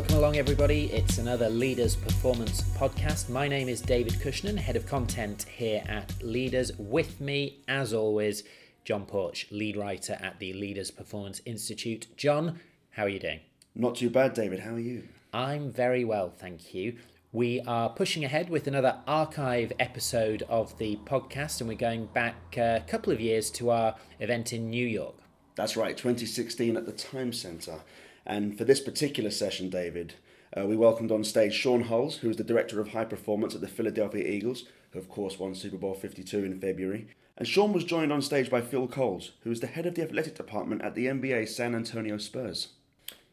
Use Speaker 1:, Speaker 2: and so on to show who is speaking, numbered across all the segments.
Speaker 1: Welcome along, everybody. It's another Leaders Performance podcast. My name is David Cushnan, head of content here at Leaders. With me, as always, John Porch, lead writer at the Leaders Performance Institute. John, how are you doing?
Speaker 2: Not too bad, David. How are you?
Speaker 1: I'm very well, thank you. We are pushing ahead with another archive episode of the podcast, and we're going back a couple of years to our event in New York.
Speaker 2: That's right, 2016 at the Time Centre. And for this particular session, David, uh, we welcomed on stage Sean Huls, who is the Director of High Performance at the Philadelphia Eagles, who of course won Super Bowl 52 in February. And Sean was joined on stage by Phil Coles, who is the head of the athletic department at the NBA San Antonio Spurs.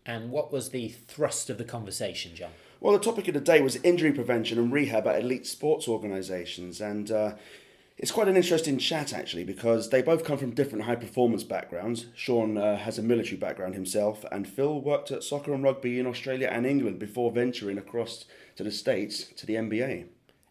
Speaker 1: And what was the thrust of the conversation, John?
Speaker 2: Well, the topic of the day was injury prevention and rehab at elite sports organisations. And uh, it's quite an interesting chat, actually, because they both come from different high performance backgrounds. Sean uh, has a military background himself, and Phil worked at soccer and rugby in Australia and England before venturing across to the States to the NBA.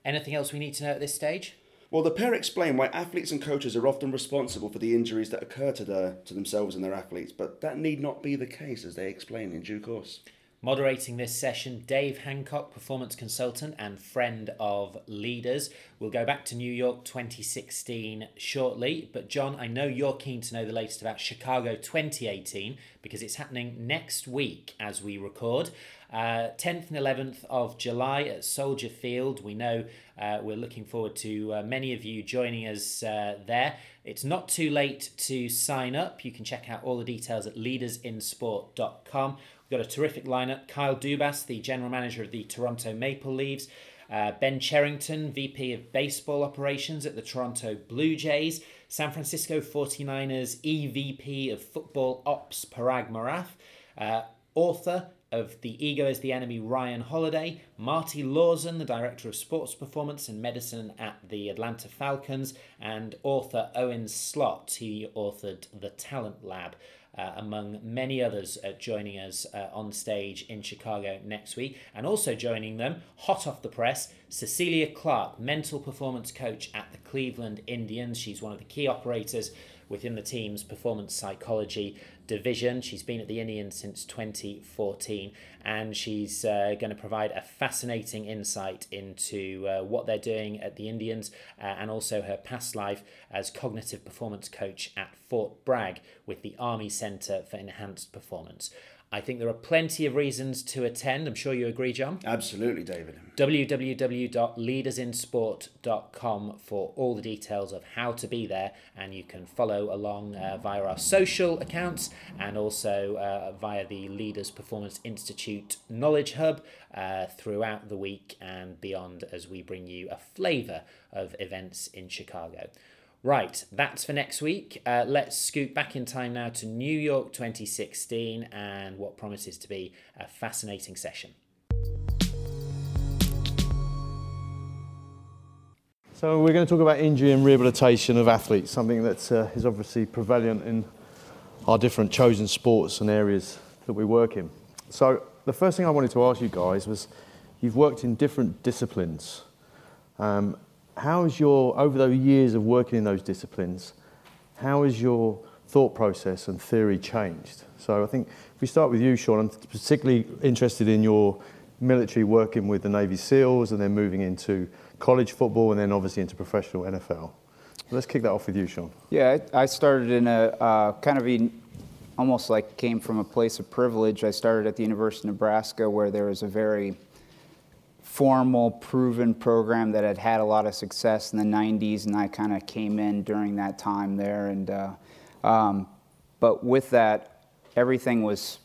Speaker 1: Anything else we need to know at this stage?
Speaker 2: Well, the pair explain why athletes and coaches are often responsible for the injuries that occur to, the, to themselves and their athletes, but that need not be the case, as they explain in due course.
Speaker 1: Moderating this session, Dave Hancock, performance consultant and friend of leaders. We'll go back to New York 2016 shortly. But, John, I know you're keen to know the latest about Chicago 2018 because it's happening next week as we record. Uh, 10th and 11th of July at Soldier Field. We know uh, we're looking forward to uh, many of you joining us uh, there. It's not too late to sign up. You can check out all the details at leadersinsport.com. We've got a terrific lineup. Kyle Dubas, the general manager of the Toronto Maple Leafs. Uh, ben Cherington, VP of Baseball Operations at the Toronto Blue Jays. San Francisco 49ers, EVP of Football Ops, Paraag Marathe. Uh, author of The Ego is the Enemy, Ryan Holiday. Marty Lauzon, the Director of Sports Performance and Medicine at the Atlanta Falcons. And author Owen Slot. He authored The Talent Lab uh, among many others uh, joining us uh, on stage in Chicago next week. And also joining them, hot off the press, Cecilia Clark, mental performance coach at the Cleveland Indians. She's one of the key operators within the team's performance psychology division. She's been at the Indians since 2014 and she's uh, going to provide a fascinating insight into uh, what they're doing at the Indians uh, and also her past life as cognitive performance coach at Fort Bragg with the Army Centre for Enhanced Performance. I think there are plenty of reasons to attend. I'm sure you agree, John.
Speaker 2: Absolutely, David.
Speaker 1: www.leadersinsport.com for all the details of how to be there, and you can follow along uh, via our social accounts and also uh, via the Leaders Performance Institute Knowledge Hub uh, throughout the week and beyond as we bring you a flavour of events in Chicago. Right, that's for next week. Uh, let's scoot back in time now to New York 2016 and what promises to be a fascinating session.
Speaker 3: So, we're going to talk about injury and rehabilitation of athletes, something that uh, is obviously prevalent in our different chosen sports and areas that we work in. So, the first thing I wanted to ask you guys was you've worked in different disciplines. Um, how has your, over the years of working in those disciplines, how has your thought process and theory changed? So I think if we start with you, Sean, I'm particularly interested in your military working with the Navy SEALs and then moving into college football and then obviously into professional NFL. Let's kick that off with you, Sean.
Speaker 4: Yeah, I started in a uh, kind of a, almost like came from a place of privilege. I started at the University of Nebraska where there was a very formal, proven program that had had a lot of success in the 90s, and I kind of came in during that time there. And uh, um, but with that, everything was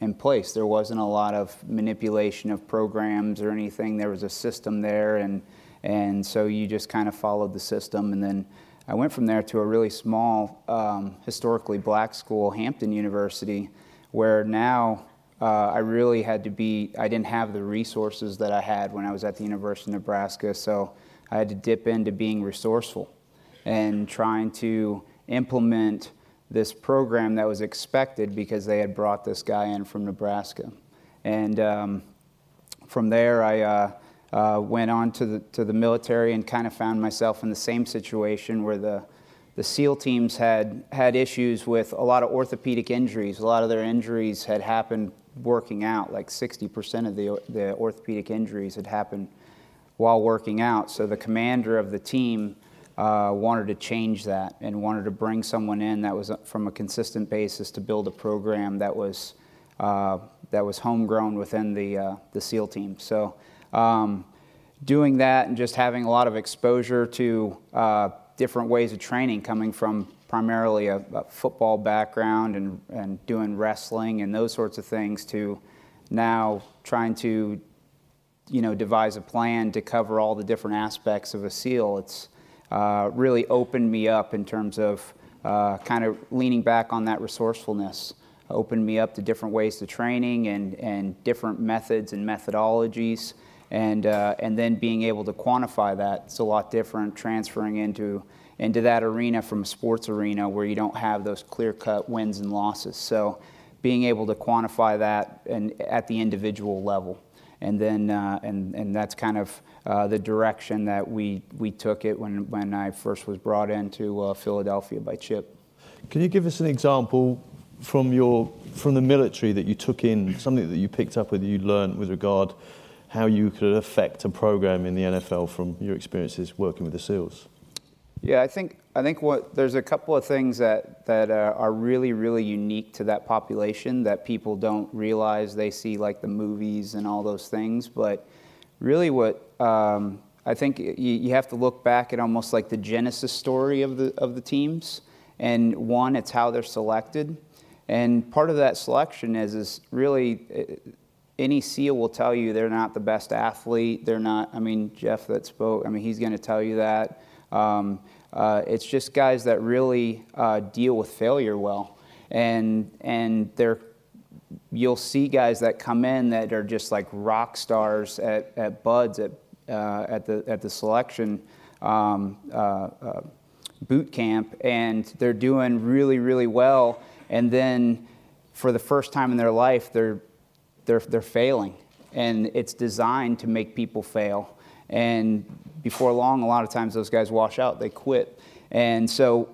Speaker 4: in place. There wasn't a lot of manipulation of programs or anything. There was a system there, and and so you just kind of followed the system. And then I went from there to a really small, um, historically black school, Hampton University, where now uh, I really had to be, I didn't have the resources that I had when I was at the University of Nebraska, so I had to dip into being resourceful and trying to implement this program that was expected because they had brought this guy in from Nebraska. And um, from there, I uh, uh, went on to the, to the military and kind of found myself in the same situation where the, the SEAL teams had had issues with a lot of orthopedic injuries. A lot of their injuries had happened working out. Like 60% of the the orthopedic injuries had happened while working out. So the commander of the team uh, wanted to change that and wanted to bring someone in that was from a consistent basis to build a program that was uh, that was homegrown within the uh, the SEAL team. So. Um, doing that and just having a lot of exposure to uh, different ways of training coming from primarily a, a, football background and, and doing wrestling and those sorts of things to now trying to you know devise a plan to cover all the different aspects of a seal. It's uh, really opened me up in terms of uh, kind of leaning back on that resourcefulness opened me up to different ways to training and, and different methods and methodologies and uh, and then being able to quantify that it's a lot different transferring into into that arena from a sports arena where you don't have those clear cut wins and losses so being able to quantify that and at the individual level and then uh, and and that's kind of uh, the direction that we we took it when when I first was brought into uh, Philadelphia by Chip.
Speaker 3: Can you give us an example from your from the military that you took in something that you picked up that you learned with regard how you could affect a program in the NFL from your experiences working with the SEALs?
Speaker 4: Yeah, I think I think what there's a couple of things that that uh, are really really unique to that population that people don't realize. They see like the movies and all those things, but really what um, I think you, you have to look back at almost like the genesis story of the of the teams. And one, it's how they're selected, and part of that selection is is really any SEAL will tell you they're not the best athlete. They're not, I mean, Jeff that spoke, I mean, he's going to tell you that. Um, uh, it's just guys that really uh, deal with failure well. And, and they're, you'll see guys that come in that are just like rock stars at, at BUD/S at, uh, at, the, at the selection um, uh, uh, boot camp, and they're doing really, really well. And then for the first time in their life, they're they're, they're failing. And it's designed to make people fail. And before long, a lot of times those guys wash out, they quit. And so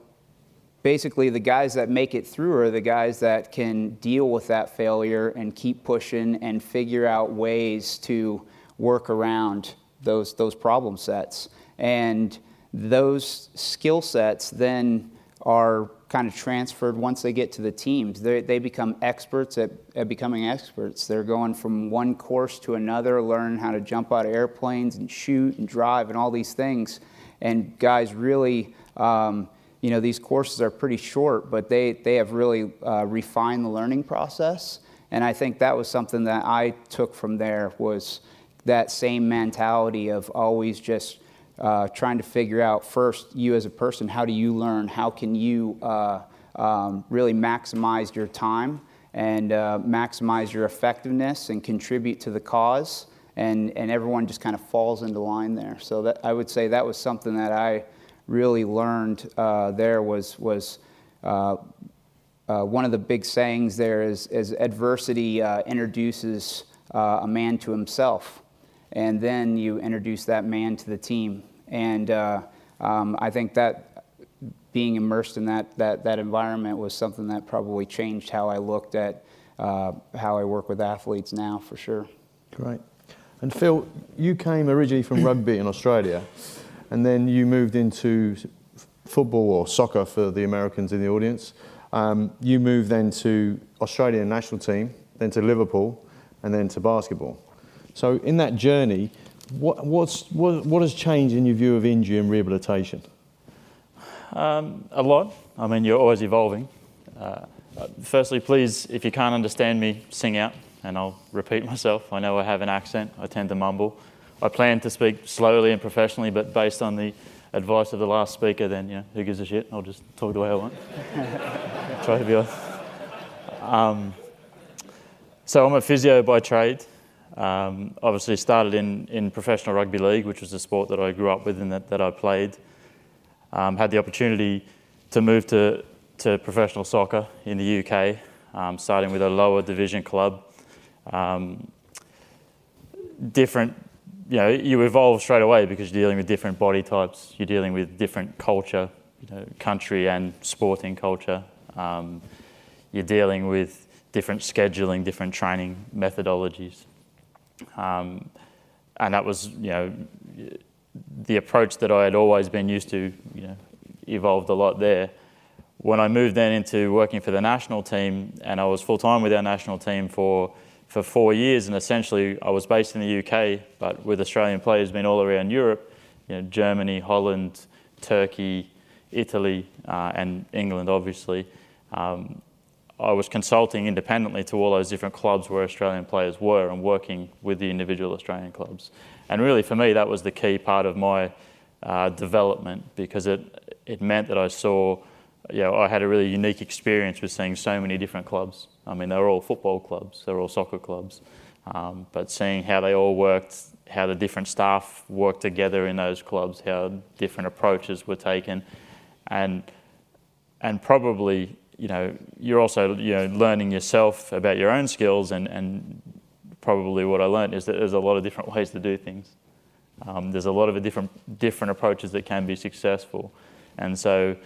Speaker 4: basically, the guys that make it through are the guys that can deal with that failure and keep pushing and figure out ways to work around those, those problem sets. And those skill sets then are kind of transferred once they get to the teams. They, they become experts at, at becoming experts. They're going from one course to another, learning how to jump out of airplanes and shoot and drive and all these things. And guys really, um, you know, these courses are pretty short, but they, they have really uh, refined the learning process. And I think that was something that I took from there was that same mentality of always just uh, trying to figure out first you as a person how do you learn? How can you uh, um, really maximize your time and uh, maximize your effectiveness and contribute to the cause? And, and everyone just kind of falls into line there. So that i would say that was something that i really learned uh, there was, was uh, uh, one of the big sayings there is, is adversity introduces a man to himself. And then you introduce that man to the team and uh, um, I think that being immersed in that, that, that environment was something that probably changed how I looked at uh, how I work with athletes now, for sure.
Speaker 3: Great. And Phil, you came originally from rugby in Australia, and then you moved into football or soccer for the Americans in the audience. Um, you moved then to Australian national team, then to Liverpool, and then to basketball. So in that journey, what, what's, what, what has changed in your view of injury and rehabilitation?
Speaker 5: Um, a lot. I mean, you're always evolving. Uh, firstly, please, if you can't understand me, sing out, and I'll repeat myself. I know I have an accent, I tend to mumble. I plan to speak slowly and professionally, but based on the advice of the last speaker, then, you know, who gives a shit? I'll just talk the way I want. Try to be honest. Um, so I'm a physio by trade. Um, obviously, started in, in professional rugby league, which was a sport that I grew up with and that, that I played. Um, had the opportunity to move to, to professional soccer in the UK, um, starting with a lower division club. Um, different, you know, you evolve straight away because you're dealing with different body types, you're dealing with different culture, you know, country and sporting culture. Um, you're dealing with different scheduling, different training methodologies. Um, and that was, you know, the approach that I had always been used to, you know, evolved a lot there. When I moved then into working for the national team, and I was full time with our national team for for four years, and essentially I was based in the UK, but with Australian players being all around Europe, you know, Germany, Holland, Turkey, Italy, uh, and England, obviously. Um, I was consulting independently to all those different clubs where Australian players were and working with the individual Australian clubs. And really, for me, that was the key part of my uh, development because it, it meant that I saw, you know, I had a really unique experience with seeing so many different clubs. I mean, they were all football clubs, they were all soccer clubs, um, but seeing how they all worked, how the different staff worked together in those clubs, how different approaches were taken, and and probably you know you're also you know learning yourself about your own skills and and probably what I learned is that there's a lot of different ways to do things. Um, there's a lot of different different approaches that can be successful, and so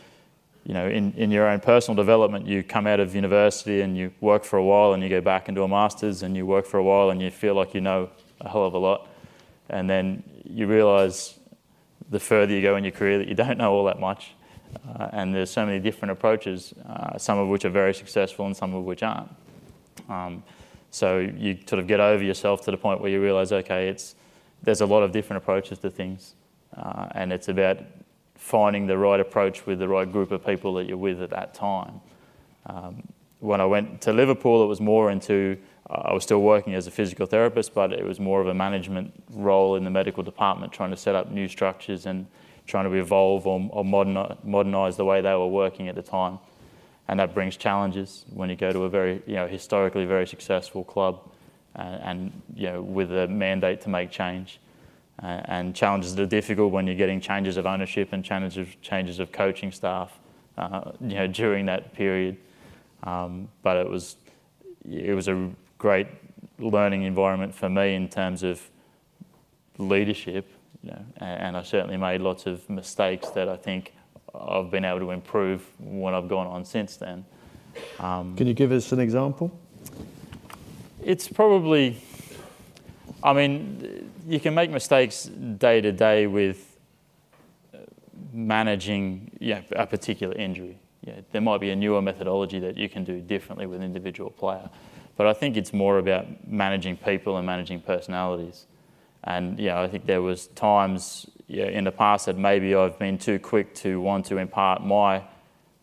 Speaker 5: you know, in, in your own personal development, you come out of university and you work for a while and you go back and do a master's and you work for a while and you feel like you know a hell of a lot. And then you realize the further you go in your career that you don't know all that much. Uh, and there's so many different approaches, uh, some of which are very successful and some of which aren't. Um, so you sort of get over yourself to the point where you realize, okay, it's, there's a lot of different approaches to things. Uh, and it's about finding the right approach with the right group of people that you're with at that time. Um, when I went to Liverpool, it was more into, uh, I was still working as a physical therapist, but it was more of a management role in the medical department, trying to set up new structures and trying to evolve or, or modernize the way they were working at the time and that brings challenges when you go to a very, you know, historically very successful club, uh, and you know, with a mandate to make change, uh, and challenges that are difficult when you're getting changes of ownership and changes of changes of coaching staff, uh, you know, during that period. Um, but it was, it was a great learning environment for me in terms of leadership, you know, and, I certainly made lots of mistakes that I think I've been able to improve when I've gone on since then.
Speaker 3: Um, Can you give us an example?
Speaker 5: It's probably, I mean, you can make mistakes day to day with uh, managing yeah, a particular injury. Yeah, there might be a newer methodology that you can do differently with an individual player. But I think it's more about managing people and managing personalities. And yeah, I think there was times yeah, in the past that maybe I've been too quick to want to impart my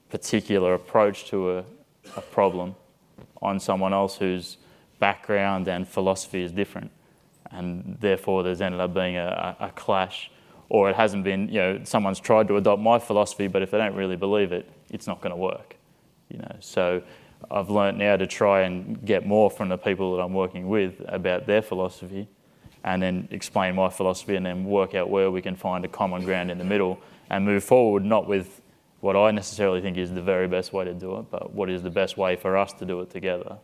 Speaker 5: particular approach to a, a problem on someone else whose background and philosophy is different. And therefore, there's ended up being a, a, clash, or it hasn't been, you know, someone's tried to adopt my philosophy, but if they don't really believe it, it's not going to work. You know, so I've learnt now to try and get more from the people that I'm working with about their philosophy and then explain my philosophy and then work out where we can find a common ground in the middle and move forward, not with what I necessarily think is the very best way to do it, but what is the best way for us to do it together.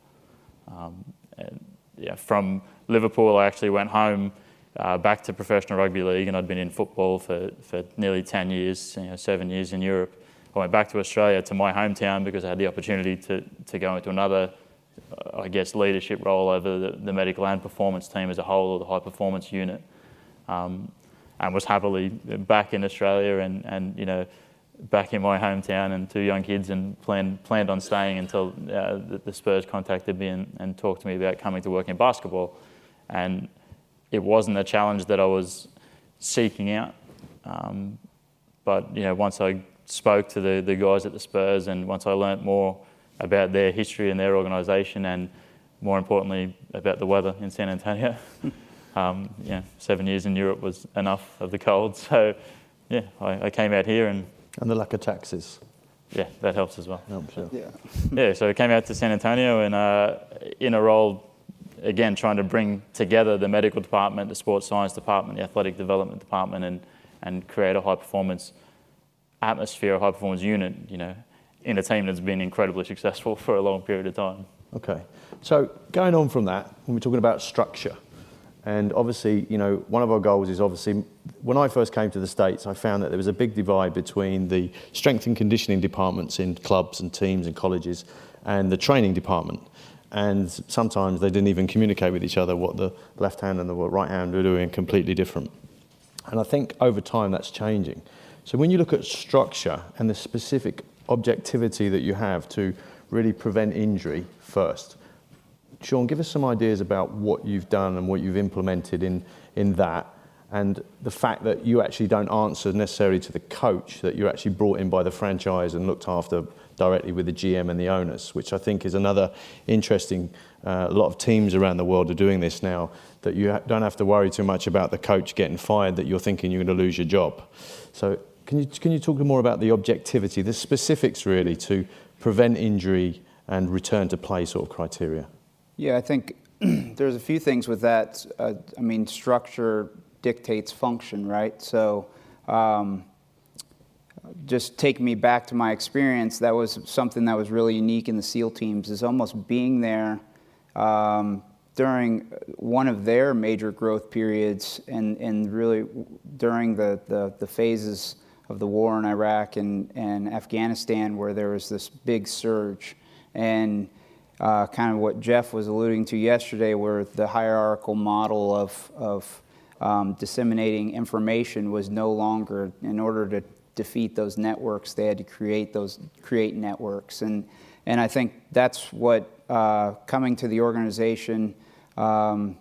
Speaker 5: Um, and yeah, from Liverpool, I actually went home uh, back to professional rugby league, and I'd been in football for, for nearly 10 years, you know, seven years in Europe. I went back to Australia to my hometown because I had the opportunity to, to go into another I guess, leadership role over the, the, medical and performance team as a whole, or the high performance unit, um, and was happily back in Australia and, and you know back in my hometown and two young kids and planned planned on staying until uh, the, the, Spurs contacted me and, and talked to me about coming to work in basketball, and it wasn't a challenge that I was seeking out, um, but you know once I spoke to the, the guys at the Spurs and once I learnt more about their history and their organisation, and more importantly, about the weather in San Antonio. um, yeah, seven years in Europe was enough of the cold. So, yeah, I, I, came out here and.
Speaker 3: And the lack of taxes.
Speaker 5: Yeah, that helps as well.
Speaker 3: Helps, yeah.
Speaker 5: Yeah, yeah so I came out to San Antonio and uh, in a role, again, trying to bring together the medical department, the sports science department, the athletic development department, and, and create a high performance atmosphere, a high performance unit, you know, that's been incredibly successful for a long period of time.
Speaker 3: Okay. So going on from that, when we're talking about structure And obviously, you know, one of our goals is obviously, when I first came to the States, I found that there was a big divide between the strength and conditioning departments in clubs and teams and colleges and the training department. And sometimes they didn't even communicate with each other what the left hand and the right hand were doing completely different. And I think over time that's changing. So when you look at structure and the specific objectivity that you have to really prevent injury first, Sean, give us some ideas about what you've done and what you've implemented in, in that, and the fact that you actually don't answer necessarily to the coach, that you're actually brought in by the franchise and looked after directly with the GM and the owners, which I think is another interesting. Uh, a lot of teams around the world are doing this now. That you ha- don't have to worry too much about the coach getting fired. That you're thinking you're going to lose your job. So can you can you talk more about the objectivity, the specifics really to prevent injury and return to play sort of criteria?
Speaker 4: Yeah, I think there's a few things with that. Uh, I mean, structure dictates function, right? So, um, just take me back to my experience. That was something that was really unique in the SEAL teams. Is almost being there um, during one of their major growth periods, and and really during the the, the phases of the war in Iraq and, and Afghanistan, where there was this big surge. And uh, kind of what Jeff was alluding to yesterday, where the hierarchical model of, of um, disseminating information was no longer, in order to defeat those networks, they had to create those create networks, and and I think that's what uh, coming to the organization um,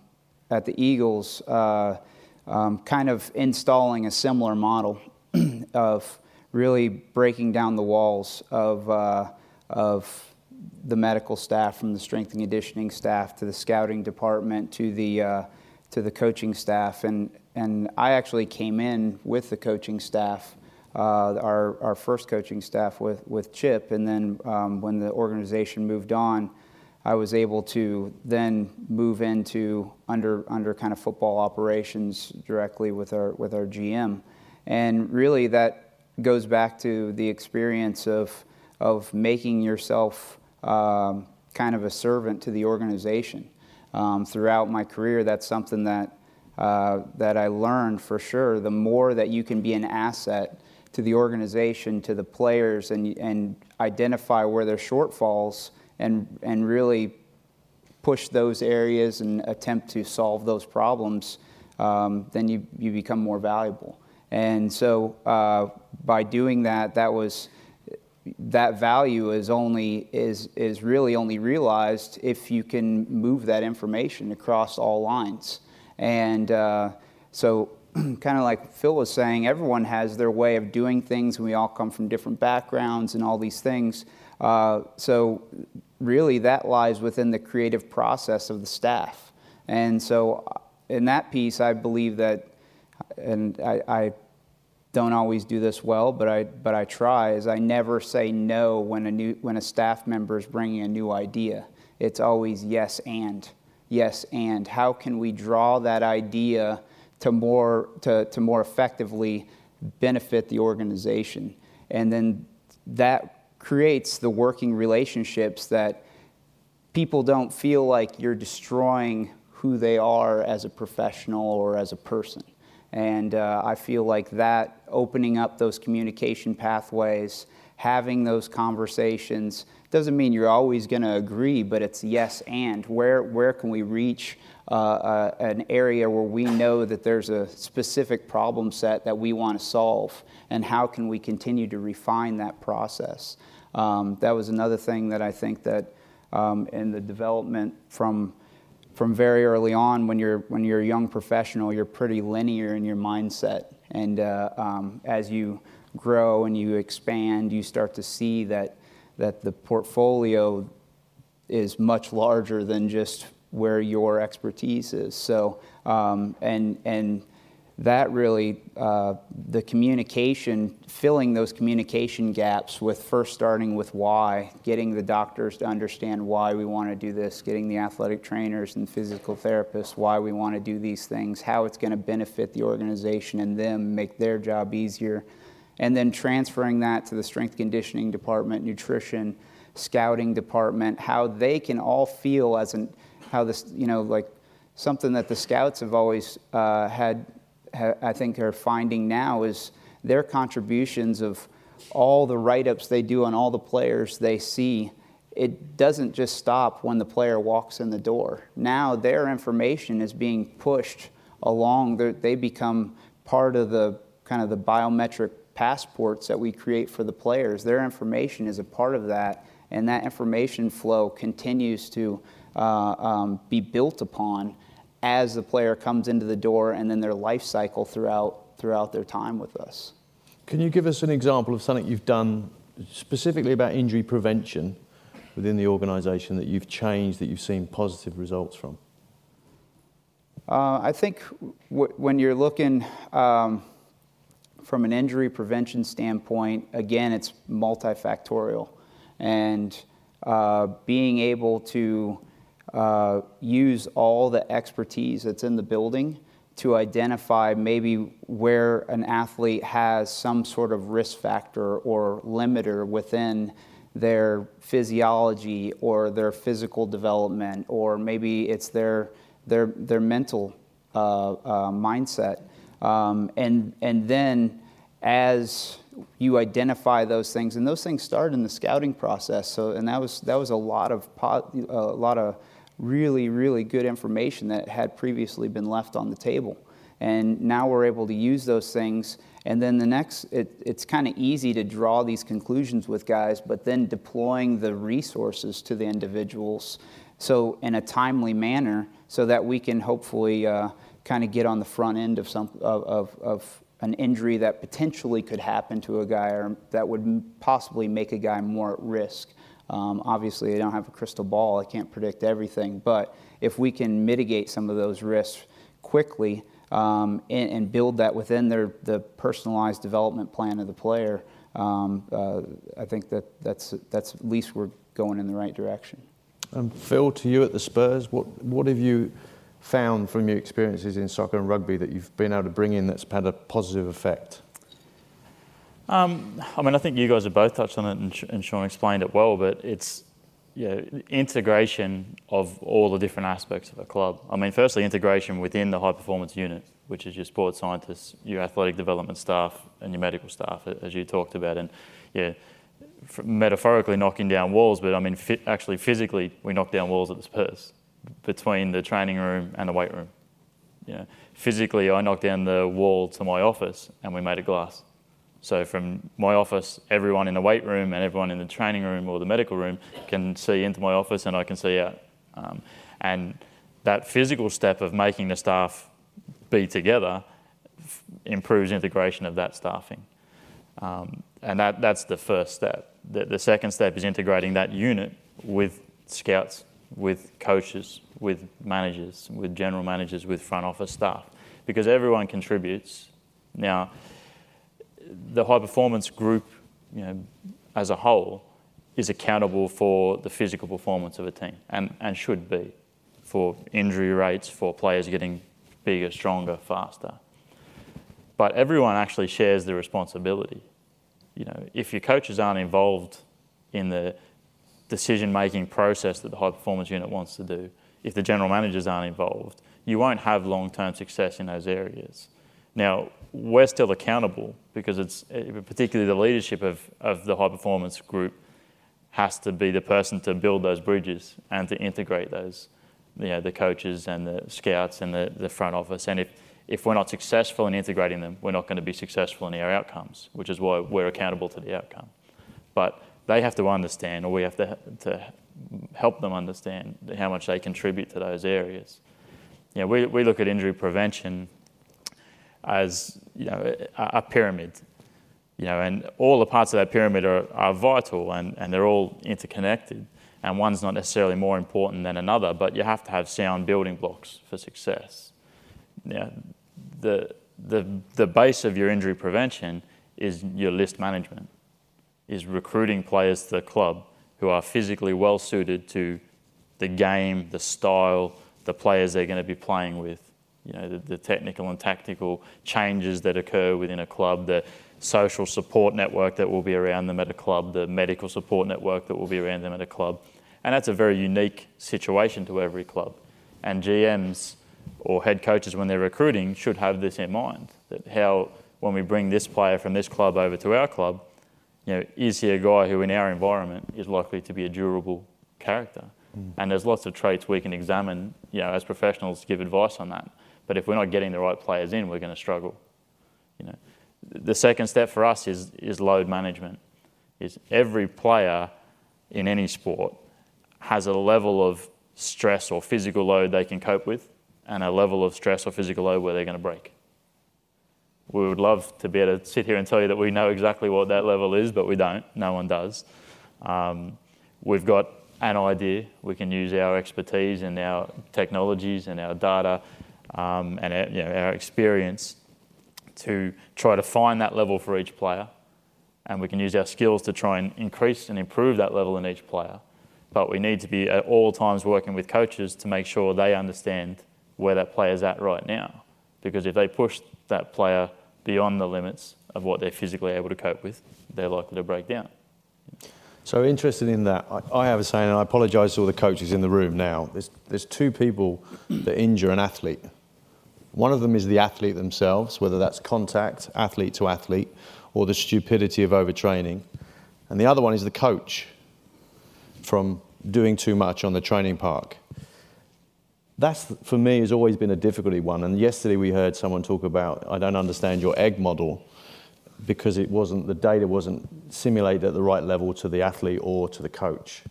Speaker 4: at the Eagles, uh, um, kind of installing a similar model of really breaking down the walls of uh, of the medical staff, from the strength and conditioning staff to the scouting department to the uh, to the coaching staff, and and I actually came in with the coaching staff, uh, our our first coaching staff with with Chip, and then um, when the organization moved on, I was able to then move into under under kind of football operations directly with our with our GM, and really that goes back to the experience of of making yourself um, kind of a servant to the organization. Um, throughout my career, that's something that, uh, that I learned for sure. The more that you can be an asset to the organization, to the players, and, and identify where their shortfalls and, and really push those areas and attempt to solve those problems, um, then you, you become more valuable. And so uh, by doing that, that was that value is only is is really only realized if you can move that information across all lines. And uh, so kind of like phil was saying everyone has their way of doing things and we all come from different backgrounds and all these things. Uh, so really that lies within the creative process of the staff. And so uh, in that piece i believe that and I, I don't always do this well, but I, but I try, is I never say no when a, new, when a staff member is bringing a new idea. It's always yes and, yes and. How can we draw that idea to more, to, to more effectively benefit the organization? And then that creates the working relationships that people don't feel like you're destroying who they are as a professional or as a person. And uh, I feel like that opening up those communication pathways, having those conversations, doesn't mean you're always going to agree, but it's yes and. Where, where can we reach uh, uh, an area where we know that there's a specific problem set that we want to solve, and how can we continue to refine that process? Um, that was another thing that I think that um, in the development from from very early on, when you're when you're a young professional, you're pretty linear in your mindset, and uh, um, as you grow and you expand, you start to see that that the portfolio is much larger than just where your expertise is. So, um, and and that really, uh, the communication, filling those communication gaps with first starting with why, getting the doctors to understand why we want to do this, getting the athletic trainers and physical therapists why we want to do these things, how it's going to benefit the organization and them, make their job easier, and then transferring that to the strength conditioning department, nutrition, scouting department, how they can all feel as an, how this, you know, like something that the scouts have always uh, had, ha, I think, are finding now is their contributions of all the write ups they do on all the players they see. It doesn't just stop when the player walks in the door. Now their information is being pushed along, they become part of the kind of the biometric passports that we create for the players. Their information is a part of that, and that information flow continues to uh, um, be built upon as the player comes into the door and then their life cycle throughout, throughout their time with us.
Speaker 3: Can you give us an example of something you've done specifically about injury prevention within the organisation that you've changed, that you've seen positive results from?
Speaker 4: Uh, I think w- when you're looking um, from an injury prevention standpoint, again, it's multifactorial. And uh, being able to uh, use all the expertise that's in the building to identify maybe where an athlete has some sort of risk factor or limiter within their physiology or their physical development, or maybe it's their, their, their mental uh, uh, mindset. Um, and, and then as you identify those things, and those things start in the scouting process. So, and that was, that was a lot of, a lot of really, really good information that had previously been left on the table. And now we're able to use those things. And then the next, it, it's kind of easy to draw these conclusions with guys, but then deploying the resources to the individuals so in a timely manner so that we can hopefully uh, kind of get on the front end of, some, of, of, of an injury that potentially could happen to a guy or that would possibly make a guy more at risk. Um, obviously, I don't have a crystal ball, I can't predict everything, but if we can mitigate some of those risks quickly um, and, and, build that within their, the personalized development plan of the player, um, uh, I think that that's, that's at least we're going in the right direction.
Speaker 3: And Phil, to you at the Spurs, what, what have you found from your experiences in soccer and rugby that you've been able to bring in that's had a positive effect?
Speaker 5: Um, I mean, I think you guys have both touched on it, and, Sean explained it well. But it's yeah, integration of all the different aspects of a club. I mean, firstly, integration within the high performance unit, which is your sports scientists, your athletic development staff, and your medical staff, as you talked about. And yeah, metaphorically knocking down walls, but I mean, actually physically, we knock down walls at the Spurs between the training room and the weight room. You know, physically, I knocked down the wall to my office, and we made it glass. So from my office, everyone in the weight room and everyone in the training room or the medical room can see into my office and I can see out. Um, and that physical step of making the staff be together f- improves integration of that staffing. Um, and that, that's the first step. The, the second step is integrating that unit with scouts, with coaches, with managers, with general managers, with front office staff, because everyone contributes. Now, the high performance group, you know, as a whole, is accountable for the physical performance of a team and, and should be for injury rates, for players getting bigger, stronger, faster. But everyone actually shares the responsibility. You know, if your coaches aren't involved in the decision making process that the high performance unit wants to do, if the general managers aren't involved, you won't have long term success in those areas. Now, we're still accountable because it's particularly the leadership of, of the high performance group has to be the person to build those bridges and to integrate those, you know, the coaches and the scouts and the, the front office. And if, if we're not successful in integrating them, we're not going to be successful in our outcomes, which is why we're accountable to the outcome. But they have to understand, or we have to, to help them understand how much they contribute to those areas. You know, we, we look at injury prevention as you know, a, a, pyramid. You know, and all the parts of that pyramid are, are vital and, and they're all interconnected. And one's not necessarily more important than another, but you have to have sound building blocks for success. Now, the, the, the base of your injury prevention is your list management, is recruiting players to the club who are physically well suited to the game, the style, the players they're going to be playing with you know, the, the, technical and tactical changes that occur within a club, the social support network that will be around them at a club, the medical support network that will be around them at a club. And that's a very unique situation to every club. And GMs or head coaches when they're recruiting should have this in mind that how when we bring this player from this club over to our club, you know, is he a guy who in our environment is likely to be a durable character? Mm. And there's lots of traits we can examine, you know, as professionals give advice on that. But if we're not getting the right players in, we're going to struggle. You know, the second step for us is is load management. Is every player in any sport has a level of stress or physical load they can cope with, and a level of stress or physical load where they're going to break. We would love to be able to sit here and tell you that we know exactly what that level is, but we don't. No one does. Um, we've got an idea. We can use our expertise and our technologies and our data um, and our, you know, our experience to try to find that level for each player. And we can use our skills to try and increase and improve that level in each player. But we need to be at all times working with coaches to make sure they understand where that player's at right now. Because if they push that player beyond the limits of what they're physically able to cope with, they're likely to break down.
Speaker 3: So interested in that, I, I have a saying, and I apologise to all the coaches in the room now. There's, there's two people that injure an athlete. One of them is the athlete themselves, whether that's contact, athlete to athlete, or the stupidity of overtraining. And the other one is the coach from doing too much on the training park. That's, for me, has always been a difficulty one. And yesterday we heard someone talk about, I don't understand your egg model because it wasn't, the data wasn't simulated at the right level to the athlete or to the coach.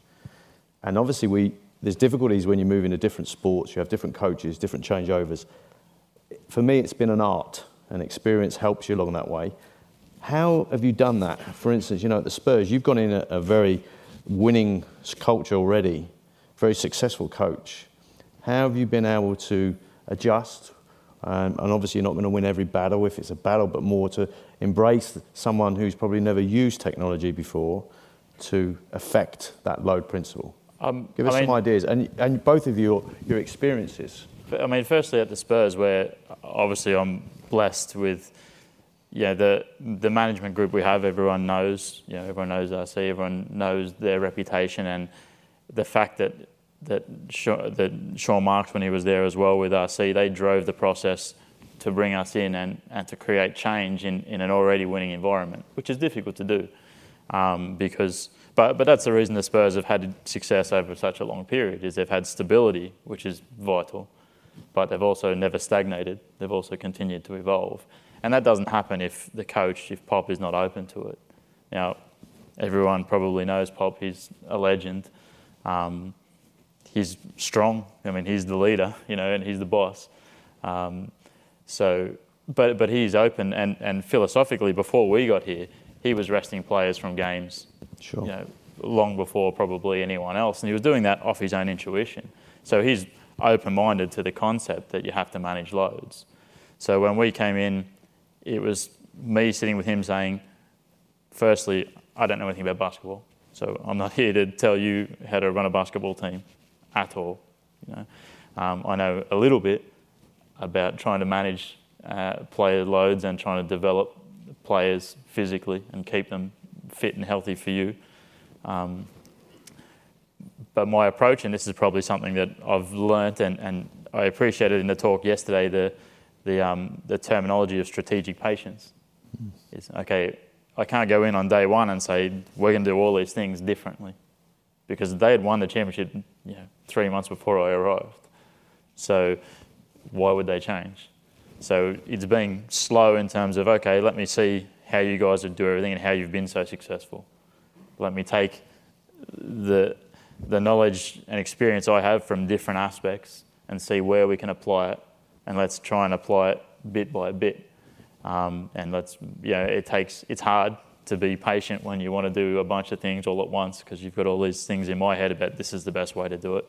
Speaker 3: And obviously we, there's difficulties when you move into different sports, you have different coaches, different changeovers. For me, it's been an art, and experience helps you along that way. How have you done that? For instance, you know, at the Spurs, you've gone in a, a very winning culture already, very successful coach. How have you been able to adjust? Um, and obviously, you're not going to win every battle if it's a battle, but more to embrace someone who's probably never used technology before to affect that load principle. Um, Give us I mean, some ideas, and, and both of you, your experiences.
Speaker 5: I mean, firstly, at the Spurs, where obviously I'm blessed with yeah, the the management group we have, everyone knows, you know, everyone knows RC, everyone knows their reputation, and the fact that that Sean, that Sean Marks, when he was there as well with RC, they drove the process to bring us in and, and to create change in, in an already winning environment, which is difficult to do, um, because but but that's the reason the Spurs have had success over such a long period is they've had stability, which is vital, but they've also never stagnated. They've also continued to evolve. And that doesn't happen if the coach, if Pop is not open to it. Now, everyone probably knows Pop, he's a legend. Um, he's strong. I mean, he's the leader, you know, and he's the boss. Um, so, but, but he's open, and, and philosophically, before we got here, he was resting players from games,
Speaker 3: sure. you know,
Speaker 5: long before probably anyone else. And he was doing that off his own intuition. So he's open minded to the concept that you have to manage loads. So when we came in, it was me sitting with him saying, firstly, I don't know anything about basketball, so I'm not here to tell you how to run a basketball team at all. You know, um, I know a little bit about trying to manage uh, player loads and trying to develop players physically and keep them fit and healthy for you. Um, but my approach, and this is probably something that I've learnt and, and I appreciated in the talk yesterday, the the, um, the terminology of strategic patience. Mm. Is okay, I can't go in on day one and say we're going to do all these things differently, because they had won the championship, you know, three months before I arrived. So why would they change? So it's being slow in terms of okay, let me see how you guys would do everything and how you've been so successful. Let me take the the knowledge and experience I have from different aspects and see where we can apply it and let's try and apply it bit by bit. Um, and let's, you know, it takes, it's hard to be patient when you want to do a bunch of things all at once because you've got all these things in my head about this is the best way to do it.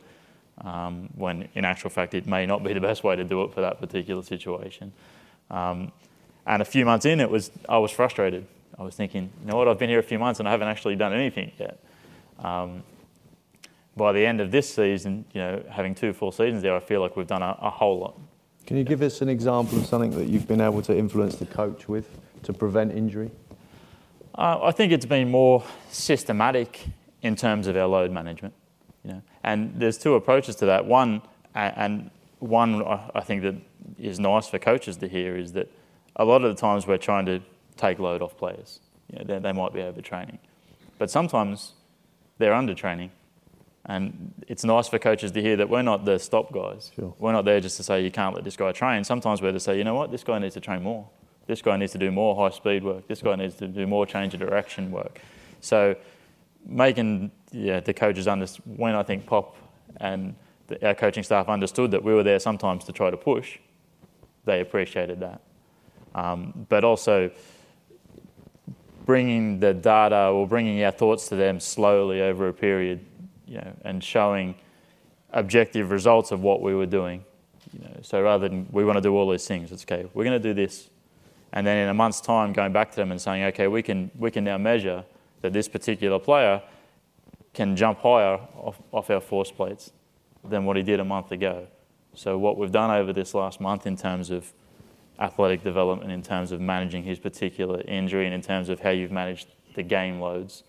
Speaker 5: Um, when in actual fact it may not be the best way to do it for that particular situation. Um, and a few months in, it was I was frustrated. I was thinking, you know what, I've been here a few months and I haven't actually done anything yet. Um, by the end of this season, you know, having two full seasons there, I feel like we've done a, a whole lot.
Speaker 3: Can you give us an example of something that you've been able to influence the coach with to prevent injury?
Speaker 5: Uh, I think it's been more systematic in terms of our load management. You know, and there's two approaches to that. One, and one I think that is nice for coaches to hear is that a lot of the times we're trying to take load off players. You know, they, they might be overtraining, but sometimes they're undertraining. And it's nice for coaches to hear that we're not the stop guys.
Speaker 3: Sure.
Speaker 5: We're not there just to say you can't let this guy train. Sometimes we're to say, you know what, this guy needs to train more. This guy needs to do more high speed work. This guy needs to do more change of direction work. So making yeah, the coaches understand when I think Pop and the, our coaching staff understood that we were there sometimes to try to push, they appreciated that. Um, but also bringing the data or bringing our thoughts to them slowly over a period, you know, and showing objective results of what we were doing. You know, so rather than we want to do all these things, it's okay. We're going to do this, and then in a month's time, going back to them and saying, okay, we can we can now measure that this particular player can jump higher off, off our force plates than what he did a month ago. So what we've done over this last month in terms of athletic development, in terms of managing his particular injury, and in terms of how you've managed the game loads,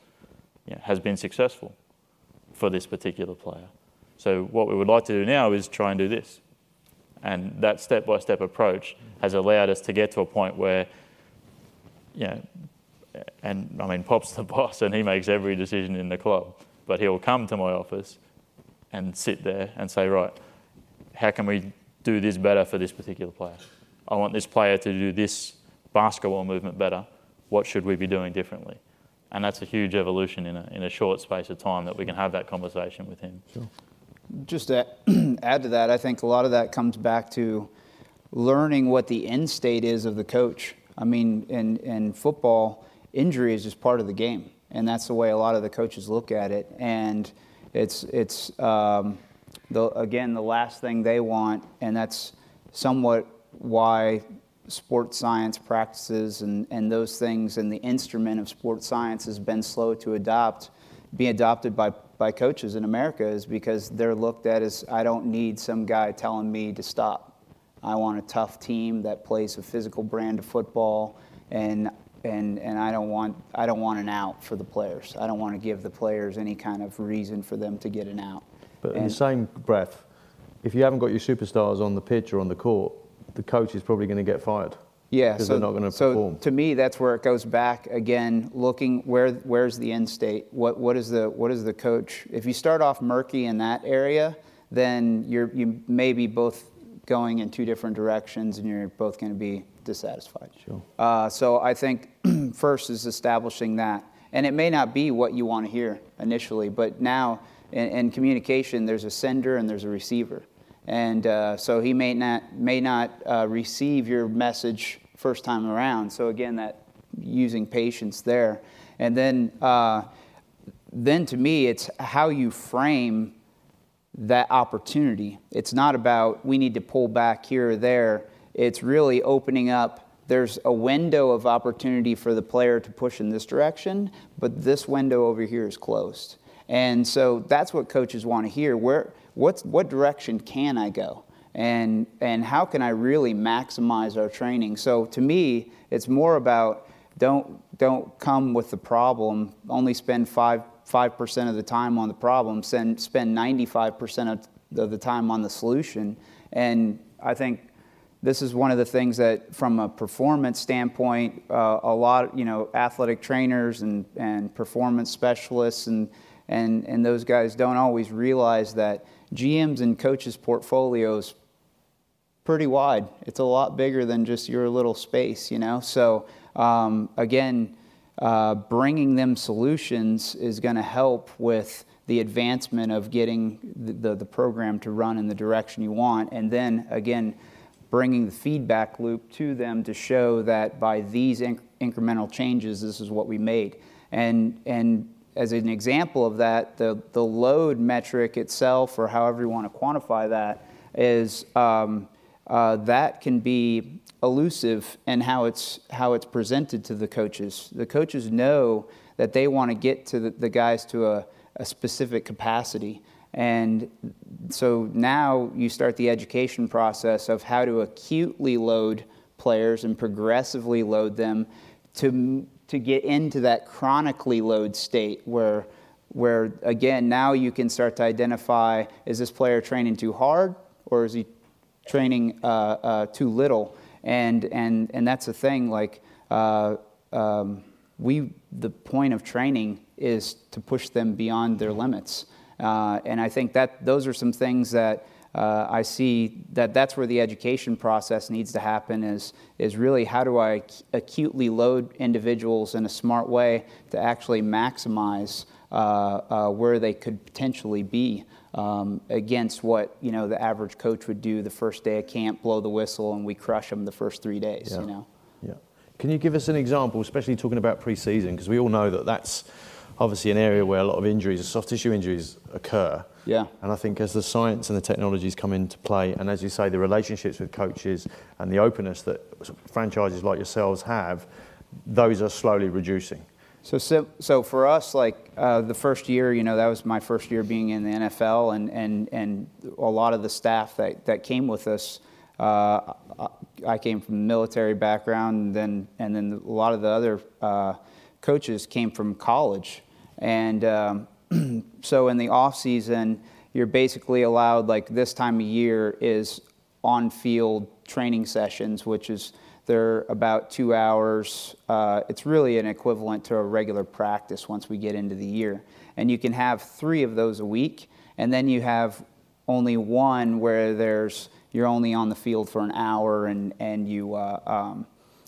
Speaker 5: you know, has been successful for this particular player. So what we would like to do now is try and do this. And that step-by-step approach has allowed us to get to a point where, you know, and I mean, Pop's the boss and he makes every decision in the club, but he'll come to my office and sit there and say, right, how can we do this better for this particular player? I want this player to do this basketball movement better. What should we be doing differently? And that's a huge evolution in a, in a short space of time that we can have that conversation with him. Sure.
Speaker 4: Just to add to that, I think a lot of that comes back to learning what the end state is of the coach. I mean, in, in football, injury is just part of the game, and that's the way a lot of the coaches look at it. And it's it's um, the, again the last thing they want, and that's somewhat why sports science practices and, and those things and the instrument of sports science has been slow to adopt, be adopted by, by coaches in America is because they're looked at as I don't need some guy telling me to stop. I want a tough team that plays a physical brand of football and and and I don't want I don't want an out for the players. I don't want to give the players any kind of reason for them to get an out.
Speaker 3: But and in the same breath, if you haven't got your superstars on the pitch or on the court, the coach is probably going to get fired.
Speaker 4: Yeah,
Speaker 3: so they're not going to
Speaker 4: so
Speaker 3: perform.
Speaker 4: to me, that's where it goes back again. Looking where where's the end state? What what is the what is the coach? If you start off murky in that area, then you're you may be both going in two different directions, and you're both going to be dissatisfied.
Speaker 3: Sure.
Speaker 4: Uh, so I think first is establishing that, and it may not be what you want to hear initially, but now in, in communication, there's a sender and there's a receiver, and uh, so he may not may not uh, receive your message first time around. So again, that using patience there, and then uh, then to me, it's how you frame that opportunity. It's not about we need to pull back here or there it's really opening up. There's a window of opportunity for the player to push in this direction, but this window over here is closed. And so that's what coaches want to hear. Where, what's, what direction can I go? And, and how can I really maximize our training? So to me, it's more about don't, don't come with the problem, only spend 5, 5% of the time on the problem, spend, spend 95% of, of the time on the solution. And I think this is one of the things that, from a performance standpoint, uh, a lot, you know, athletic trainers and, and performance specialists and, and, and those guys don't always realize that GMs and coaches' portfolios pretty wide. It's a lot bigger than just your little space, you know. So um, again, uh, bringing them solutions is going to help with the advancement of getting the, the, the program to run in the direction you want. And then again, bringing the feedback loop to them to show that by these inc- incremental changes, this is what we made. And, and as an example of that, the, the load metric itself, or however you want to quantify that, is um, uh, that can be elusive in how it's, how it's presented to the coaches. The coaches know that they want to get to the, the guys to a, a specific capacity. And so now you start the education process of how to acutely load players and progressively load them to, to get into that chronically load state where, where, again, now you can start to identify is this player training too hard or is he training uh, uh, too little, and and and that's the thing. Like uh, um, we, the point of training is to push them beyond their limits, uh, and I think that those are some things that. Uh, I see that that's where the education process needs to happen is, is really how do I acutely load individuals in a smart way to actually maximize uh, uh, where they could potentially be um, against what you know the average coach would do the first day of camp, blow the whistle, and we crush them the first three days.
Speaker 3: Yeah.
Speaker 4: You know.
Speaker 3: Yeah. Can you give us an example, especially talking about pre-season, because we all know that that's obviously an area where a lot of injuries, soft tissue injuries, occur.
Speaker 4: Yeah.
Speaker 3: And I think as the science and the technologies come into play, and as you say, the relationships with coaches and the openness that franchises like yourselves have, those are slowly reducing.
Speaker 4: So, so, so for us, like uh, the first year, you know, that was my first year being in the NFL, and, and, and a lot of the staff that, that came with us, uh, I came from a military background, and then, and then a lot of the other uh, coaches came from college. And um, so in the off season, you're basically allowed, like this time of year, is on field training sessions, which is they're about two hours. Uh, it's really an equivalent to a regular practice once we get into the year. And you can have three of those a week, and then you have only one where there's you're only on the field for an hour, and and you uh, um,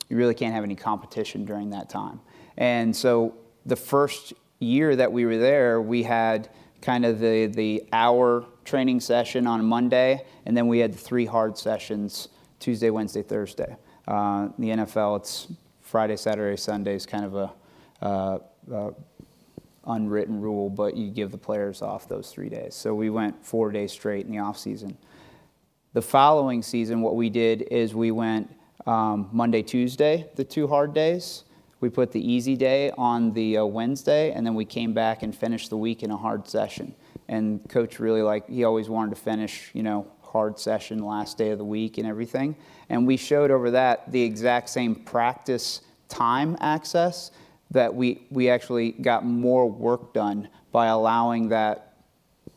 Speaker 4: you really can't have any competition during that time. And so the first year that we were there, we had kind of the the hour training session on Monday, and then we had three hard sessions Tuesday, Wednesday, Thursday. Uh, the NFL, it's Friday, Saturday, Sunday is kind of a uh, uh, unwritten rule, but you give the players off those three days. So we went four days straight in the off season. The following season, what we did is we went um, Monday, Tuesday, the two hard days. We put the easy day on the uh, Wednesday, and then we came back and finished the week in a hard session. And coach really like he always wanted to finish, you know, hard session last day of the week and everything. And we showed over that the exact same practice time access that we, we actually got more work done by allowing that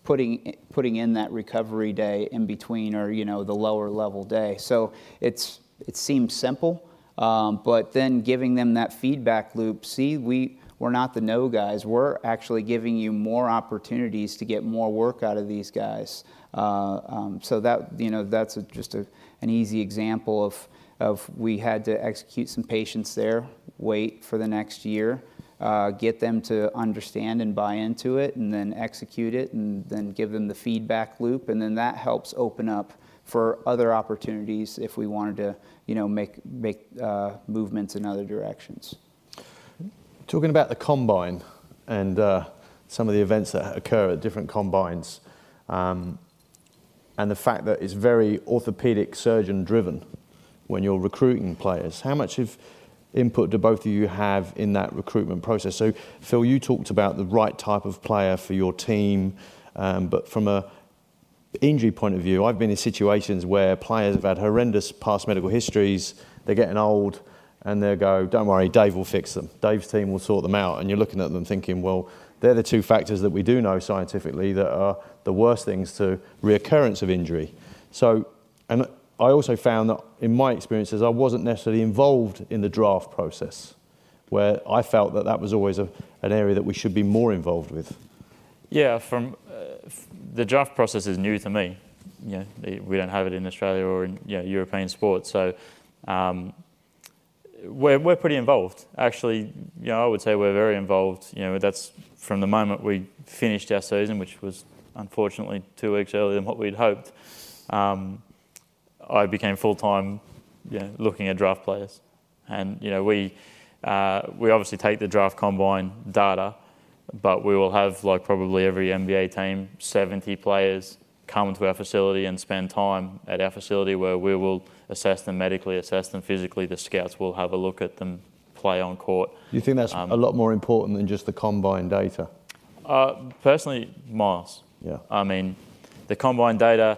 Speaker 4: putting putting in that recovery day in between or you know the lower level day so it's it seems simple um, but then giving them that feedback loop see we we're not the no guys. We're actually giving you more opportunities to get more work out of these guys. Uh, um, so that you know that's a, just a, an easy example of of we had to execute some patience there, wait for the next year, uh, get them to understand and buy into it, and then execute it, and then give them the feedback loop, and then that helps open up for other opportunities if we wanted to, you know, make make uh, movements in other directions.
Speaker 3: Talking about the combine and uh, some of the events that occur at different combines. Um, and the fact that it's very orthopedic surgeon driven when you're recruiting players. How much of input do both of you have in that recruitment process? So, Phil, you talked about the right type of player for your team, um, but from a injury point of view, I've been in situations where players have had horrendous past medical histories, they're getting old, and they go, don't worry, Dave will fix them. Dave's team will sort them out. And you're looking at them thinking, well, they're the two factors that we do know scientifically that are the worst things to reoccurrence of injury. So, and I also found that in my experiences, I wasn't necessarily involved in the draft process, where I felt that that was always a, an area that we should be more involved with.
Speaker 5: Yeah, from the draft process is new to me. You know, we don't have it in Australia or in you know, European sports, so um, we're we're pretty involved. Actually, you know, I would say we're very involved. You know, that's from the moment we finished our season, which was unfortunately two weeks earlier than what we'd hoped, um, I became full time you know, looking at draft players. And you know, we uh, we obviously take the draft combine data, but we will have like probably every NBA team, 70 players come to our facility and spend time at our facility where we will assess them medically, assess them physically. The scouts will have a look at them play on court.
Speaker 3: You think that's um, a lot more important than just the combine data?
Speaker 5: Uh, personally, miles.
Speaker 3: Yeah.
Speaker 5: I mean, the combine data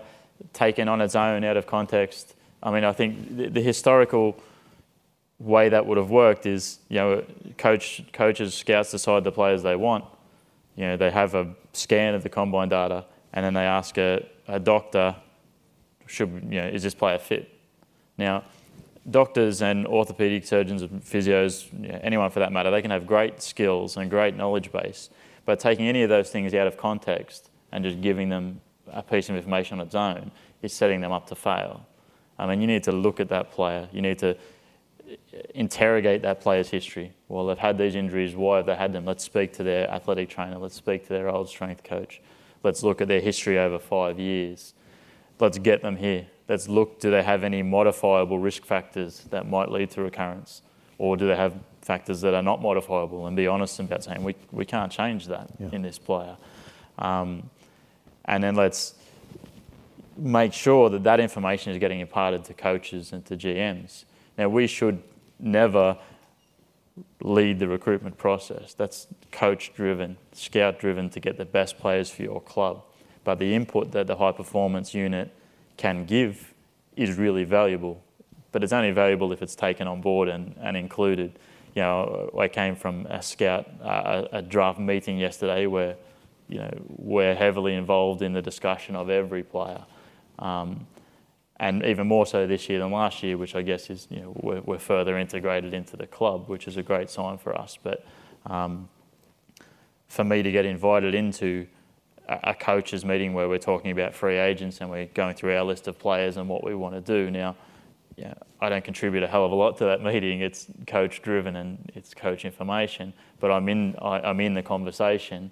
Speaker 5: taken on its own out of context. I mean, I think the, the historical way that would have worked is, you know, coach, coaches, scouts decide the players they want. You know, they have a scan of the combine data, and then they ask a, a doctor should you know is this player fit? Now, doctors and orthopedic surgeons and physios, you know, anyone for that matter, they can have great skills and great knowledge base, but taking any of those things out of context and just giving them a piece of information on its own is setting them up to fail. I mean, you need to look at that player. You need to interrogate that player's history. Well, they've had these injuries. Why have they had them? Let's speak to their athletic trainer. Let's speak to their old strength coach. Let's look at their history over five years. Let's get them here. Let's look do they have any modifiable risk factors that might lead to recurrence? Or do they have factors that are not modifiable? And be honest about saying we, we can't change that yeah. in this player. Um, and then let's make sure that that information is getting imparted to coaches and to GMs. Now, we should never lead the recruitment process. That's coach driven, scout driven to get the best players for your club. But the input that the high performance unit can give is really valuable. But it's only valuable if it's taken on board and, and included. You know, I came from a scout, a draft meeting yesterday where, you know, we're heavily involved in the discussion of every player. Um, and even more so this year than last year, which I guess is you know we're, we're further integrated into the club, which is a great sign for us. But um, for me to get invited into a, a coaches meeting where we're talking about free agents and we're going through our list of players and what we want to do now. Yeah, I don't contribute a hell of a lot to that meeting. It's coach driven and it's coach information, but I'm in I, I'm in the conversation,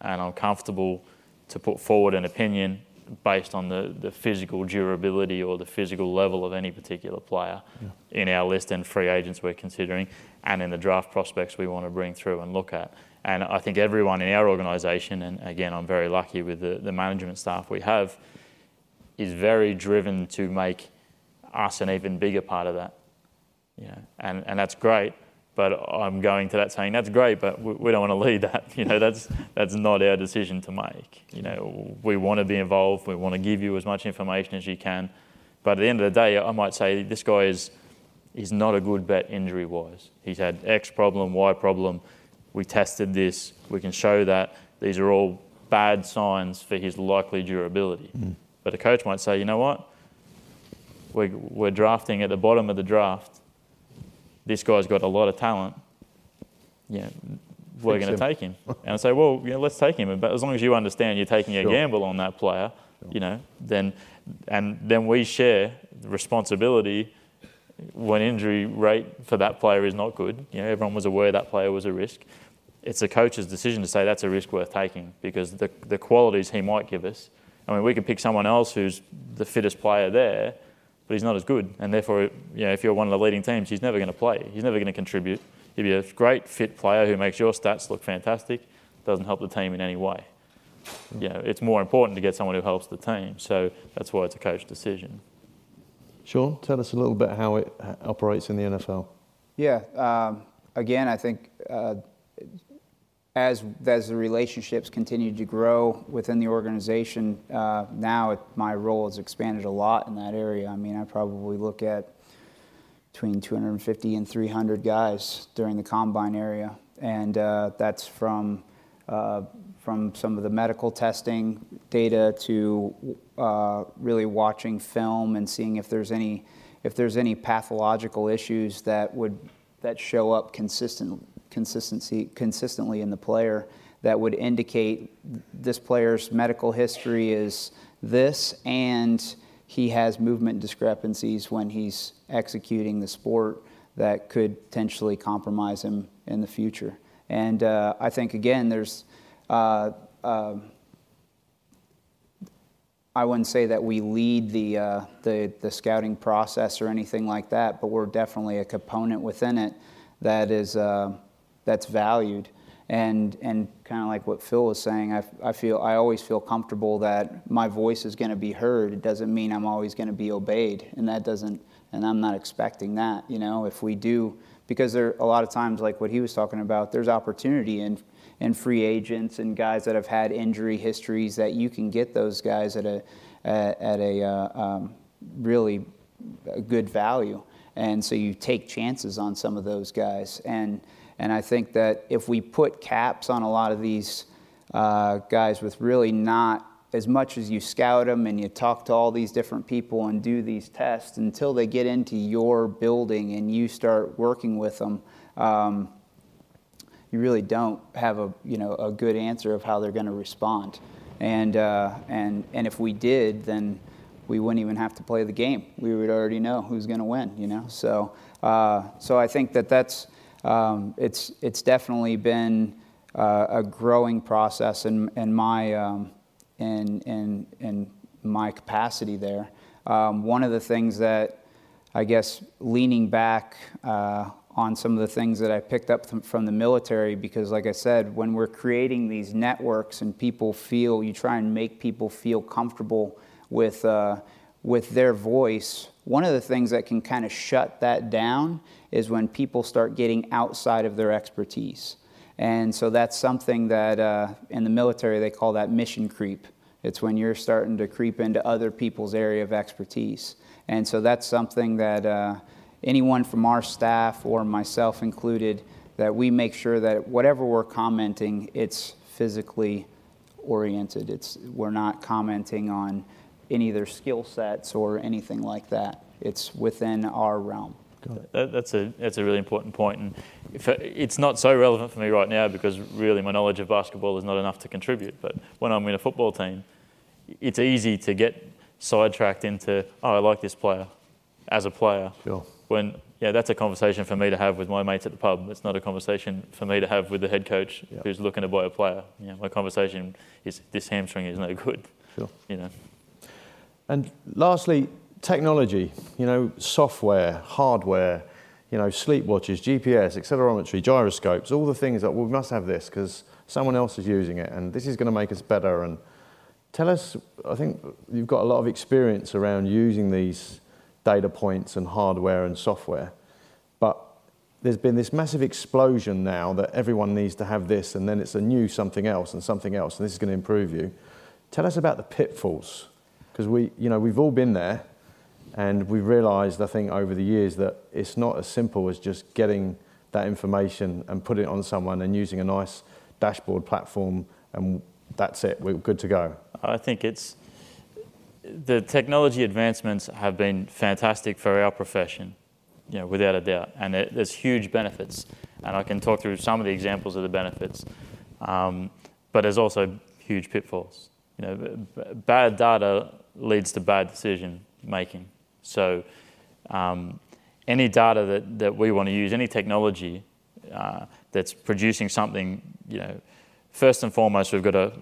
Speaker 5: and I'm comfortable to put forward an opinion based on the, the physical durability or the physical level of any particular player yeah. in our list and free agents we're considering and in the draft prospects we want to bring through and look at. And I think everyone in our organisation, and again, I'm very lucky with the, the management staff we have, is very driven to make us an even bigger part of that. You know, and, and that's great. But I'm going to that saying that's great, but we don't want to lead that. You know, that's that's not our decision to make. You know, we want to be involved. We want to give you as much information as you can. But at the end of the day, I might say this guy is is not a good bet injury wise. He's had X problem, Y problem. We tested this. We can show that these are all bad signs for his likely durability. Mm. But a coach might say, you know what? We're, we're drafting at the bottom of the draft this guy's got a lot of talent. Yeah, we're going to take him. And I say, well, you know, let's take him. But as long as you understand you're taking a sure. gamble on that player, sure. you know, then and then we share the responsibility when injury rate for that player is not good. You know, everyone was aware that player was a risk. It's the coach's decision to say that's a risk worth taking because the the qualities he might give us. I mean, we could pick someone else who's the fittest player there but he's not as good. And therefore, you know, if you're one of the leading teams, he's never going to play. He's never going to contribute. He'd be a great fit player who makes your stats look fantastic, doesn't help the team in any way. You know, it's more important to get someone who helps the team. So that's why it's a coach decision.
Speaker 3: Sean, tell us a little bit how it operates in the NFL.
Speaker 4: Yeah. Um, again, I think uh, as the relationships continue to grow within the organization, uh, now my role has expanded a lot in that area. I mean, I probably look at between 250 and 300 guys during the combine area, and uh, that's from uh, from some of the medical testing data to really watching film and seeing if there's any if there's any pathological issues that would that show up consistent consistency consistently in the player that would indicate this player's medical history is this and he has movement discrepancies when he's executing the sport that could potentially compromise him in the future. And uh, I think, again, there's, uh, uh, I wouldn't say that we lead the, uh, the, the, scouting process or anything like that, but we're definitely a component within it that is uh, that's valued. And, and kind of like what Phil was saying, I, I, feel, I always feel comfortable that my voice is going to be heard. It doesn't mean I'm always going to be obeyed. And that doesn't, and I'm not expecting that, you know, if we do, because there a lot of times, like what he was talking about, there's opportunity in, in free agents and guys that have had injury histories that you can get those guys at a, at a uh, um, really good value. And so you take chances on some of those guys. And, and I think that if we put caps on a lot of these uh, guys with really not as much as you scout them and you talk to all these different people and do these tests until they get into your building and you start working with them. Um, you really don't have a you know a good answer of how they're going to respond, and uh, and and if we did, then we wouldn't even have to play the game. We would already know who's going to win. You know, so uh, so I think that that's um, it's it's definitely been uh, a growing process in in my um, in in in my capacity there. Um, one of the things that I guess leaning back uh, on some of the things that I picked up from the military because, like I said, when we're creating these networks and people feel, you try and make people feel comfortable with, uh, with their voice. One of the things that can kind of shut that down is when people start getting outside of their expertise. And so that's something that uh, in the military they call that mission creep. It's when you're starting to creep into other people's area of expertise. And so that's something that. Uh, anyone from our staff or myself included, that we make sure that whatever we're commenting, it's physically oriented. It's, we're not commenting on any of their skill sets or anything like that. It's within our realm.
Speaker 5: That, that's a that's a really important point, and if, it's not so relevant for me right now because really my knowledge of basketball is not enough to contribute. But when I'm in a football team, it's easy to get sidetracked into oh I like this player as a player.
Speaker 3: Sure
Speaker 5: when yeah, that's a conversation for me to have with my mates at the pub. It's not a conversation for me to have with the head coach yep. who's looking to buy a player. You know, my conversation is this hamstring is no good.
Speaker 3: Sure.
Speaker 5: You know.
Speaker 3: And lastly, technology. You know, software, hardware. You know, sleep watches, GPS, accelerometry, gyroscopes. All the things that well, we must have this because someone else is using it, and this is going to make us better. And tell us. I think you've got a lot of experience around using these data points and hardware and software. But there's been this massive explosion now that everyone needs to have this, and then it's a new something else and something else, and this is going to improve you. Tell us about the pitfalls, because we, you know, we've all been there, and we've realised, I think, over the years that it's not as simple as just getting that information and putting it on someone and using a nice dashboard platform, and that's it. We're good to go.
Speaker 5: I think it's the technology advancements have been fantastic for our profession, you know, without a doubt, and it, there's huge benefits. And I can talk through some of the examples of the benefits, um, but there's also huge pitfalls. You know, b- bad data leads to bad decision making. So, um, any data that, that we want to use, any technology uh, that's producing something, you know, first and foremost, we've got to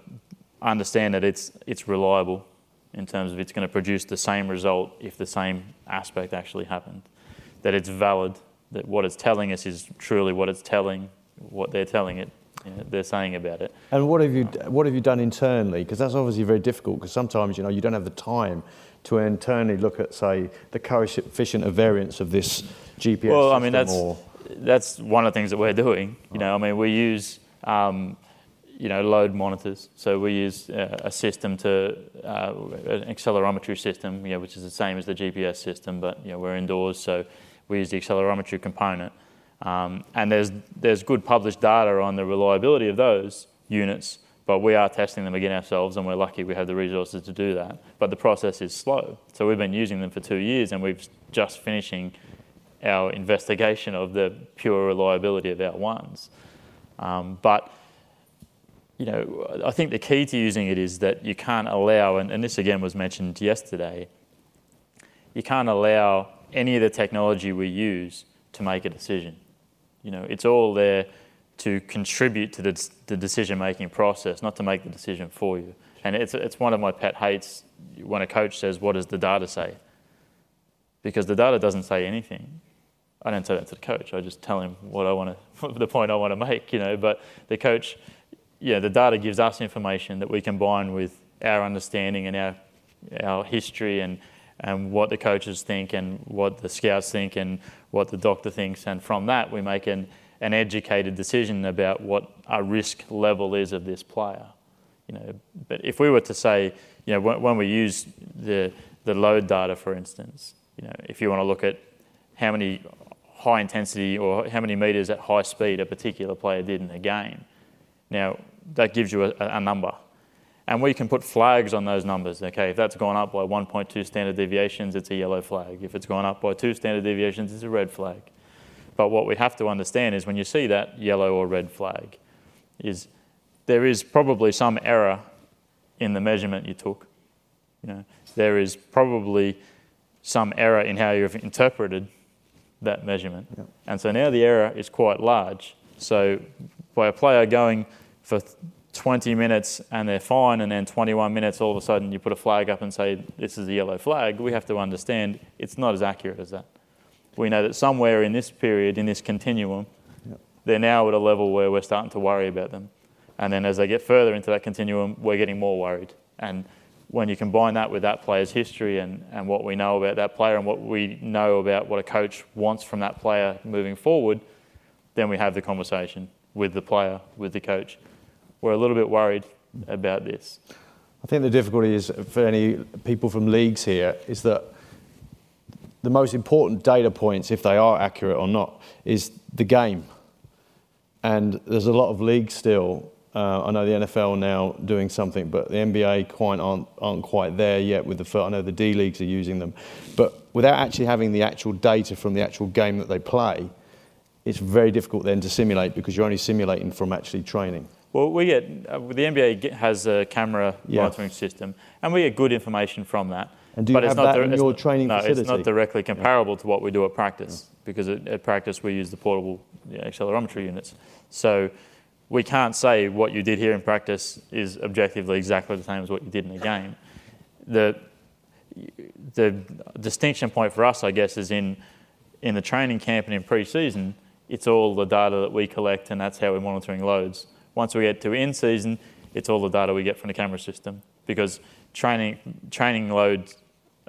Speaker 5: understand that it's it's reliable in terms of it's going to produce the same result if the same aspect actually happened. That it's valid, that what it's telling us is truly what it's telling, what they're telling it, they're saying about it.
Speaker 3: And what have you, what have you done internally? Because that's obviously very difficult because sometimes, you know, you don't have the time to internally look at, say, the coefficient of variance of this GPS
Speaker 5: Well, I mean, that's, or... that's one of the things that we're doing. You know, I mean, we use... Um, you know, load monitors. So we use uh, a system to uh, an accelerometry system, you know, which is the same as the GPS system, but you know, we're indoors, so we use the accelerometry component. Um, and there's there's good published data on the reliability of those units, but we are testing them again ourselves, and we're lucky we have the resources to do that. But the process is slow, so we've been using them for two years, and we've just finishing our investigation of the pure reliability of our ones. Um, but you know, I think the key to using it is that you can't allow, and, and this again was mentioned yesterday, you can't allow any of the technology we use to make a decision. You know, it's all there to contribute to the, the decision making process, not to make the decision for you. And it's, it's one of my pet hates when a coach says, What does the data say? Because the data doesn't say anything. I don't say that to the coach. I just tell him what I want to, the point I want to make, you know. But the coach yeah, the data gives us information that we combine with our understanding and our, our history and, and what the coaches think and what the scouts think and what the doctor thinks. And from that, we make an, an educated decision about what our risk level is of this player. You know, but if we were to say, you know, when, we use the, the load data, for instance, you know, if you want to look at how many high intensity or how many meters at high speed a particular player did in a game. Now, that gives you a, a number. And we can put flags on those numbers. Okay, if that's gone up by 1.2 standard deviations, it's a yellow flag. If it's gone up by two standard deviations, it's a red flag. But what we have to understand is when you see that yellow or red flag, is there is probably some error in the measurement you took. You know, there is probably some error in how you've interpreted that measurement. Yep. And so now the error is quite large. So by a player going for 20 minutes and they're fine, and then 21 minutes, all of a sudden you put a flag up and say, this is a yellow flag, we have to understand it's not as accurate as that. We know that somewhere in this period, in this continuum, yep. they're now at a level where we're starting to worry about them. And then as they get further into that continuum, we're getting more worried. And when you combine that with that player's history and, and what we know about that player and what we know about what a coach wants from that player moving forward, then we have the conversation with the player, with the coach. We're a little bit worried about this.
Speaker 3: I think the difficulty is for any people from leagues here is that the most important data points, if they are accurate or not, is the game. And there's a lot of leagues still uh, I know the NFL now doing something, but the NBA quite aren't, aren't quite there yet with the. Foot. I know the D leagues are using them, but without actually having the actual data from the actual game that they play, it's very difficult then to simulate because you're only simulating from actually training.
Speaker 5: Well, we get uh, the NBA has a camera yeah. monitoring system, and we get good information from that.
Speaker 3: And do you
Speaker 5: but
Speaker 3: have
Speaker 5: it's not
Speaker 3: that in your training
Speaker 5: no,
Speaker 3: facility?
Speaker 5: it's not directly comparable yeah. to what we do at practice yeah. because at, at, practice we use the portable accelerometry units. So we can't say what you did here in practice is objectively exactly the same as what you did in the game. The, the distinction point for us, I guess, is in, in the training camp and in pre-season, it's all the data that we collect and that's how we're monitoring loads. Once we get to in-season, it's all the data we get from the camera system because training, training loads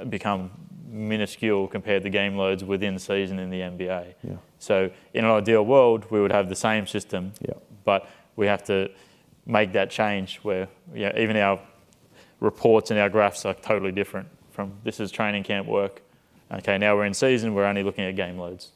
Speaker 5: become minuscule compared to game loads within season in the NBA. Yeah. So in an ideal world, we would have the same system yeah but we have to make that change where yeah, even our reports and our graphs are totally different from this is training camp work. Okay, now we're in season, we're only looking at game loads.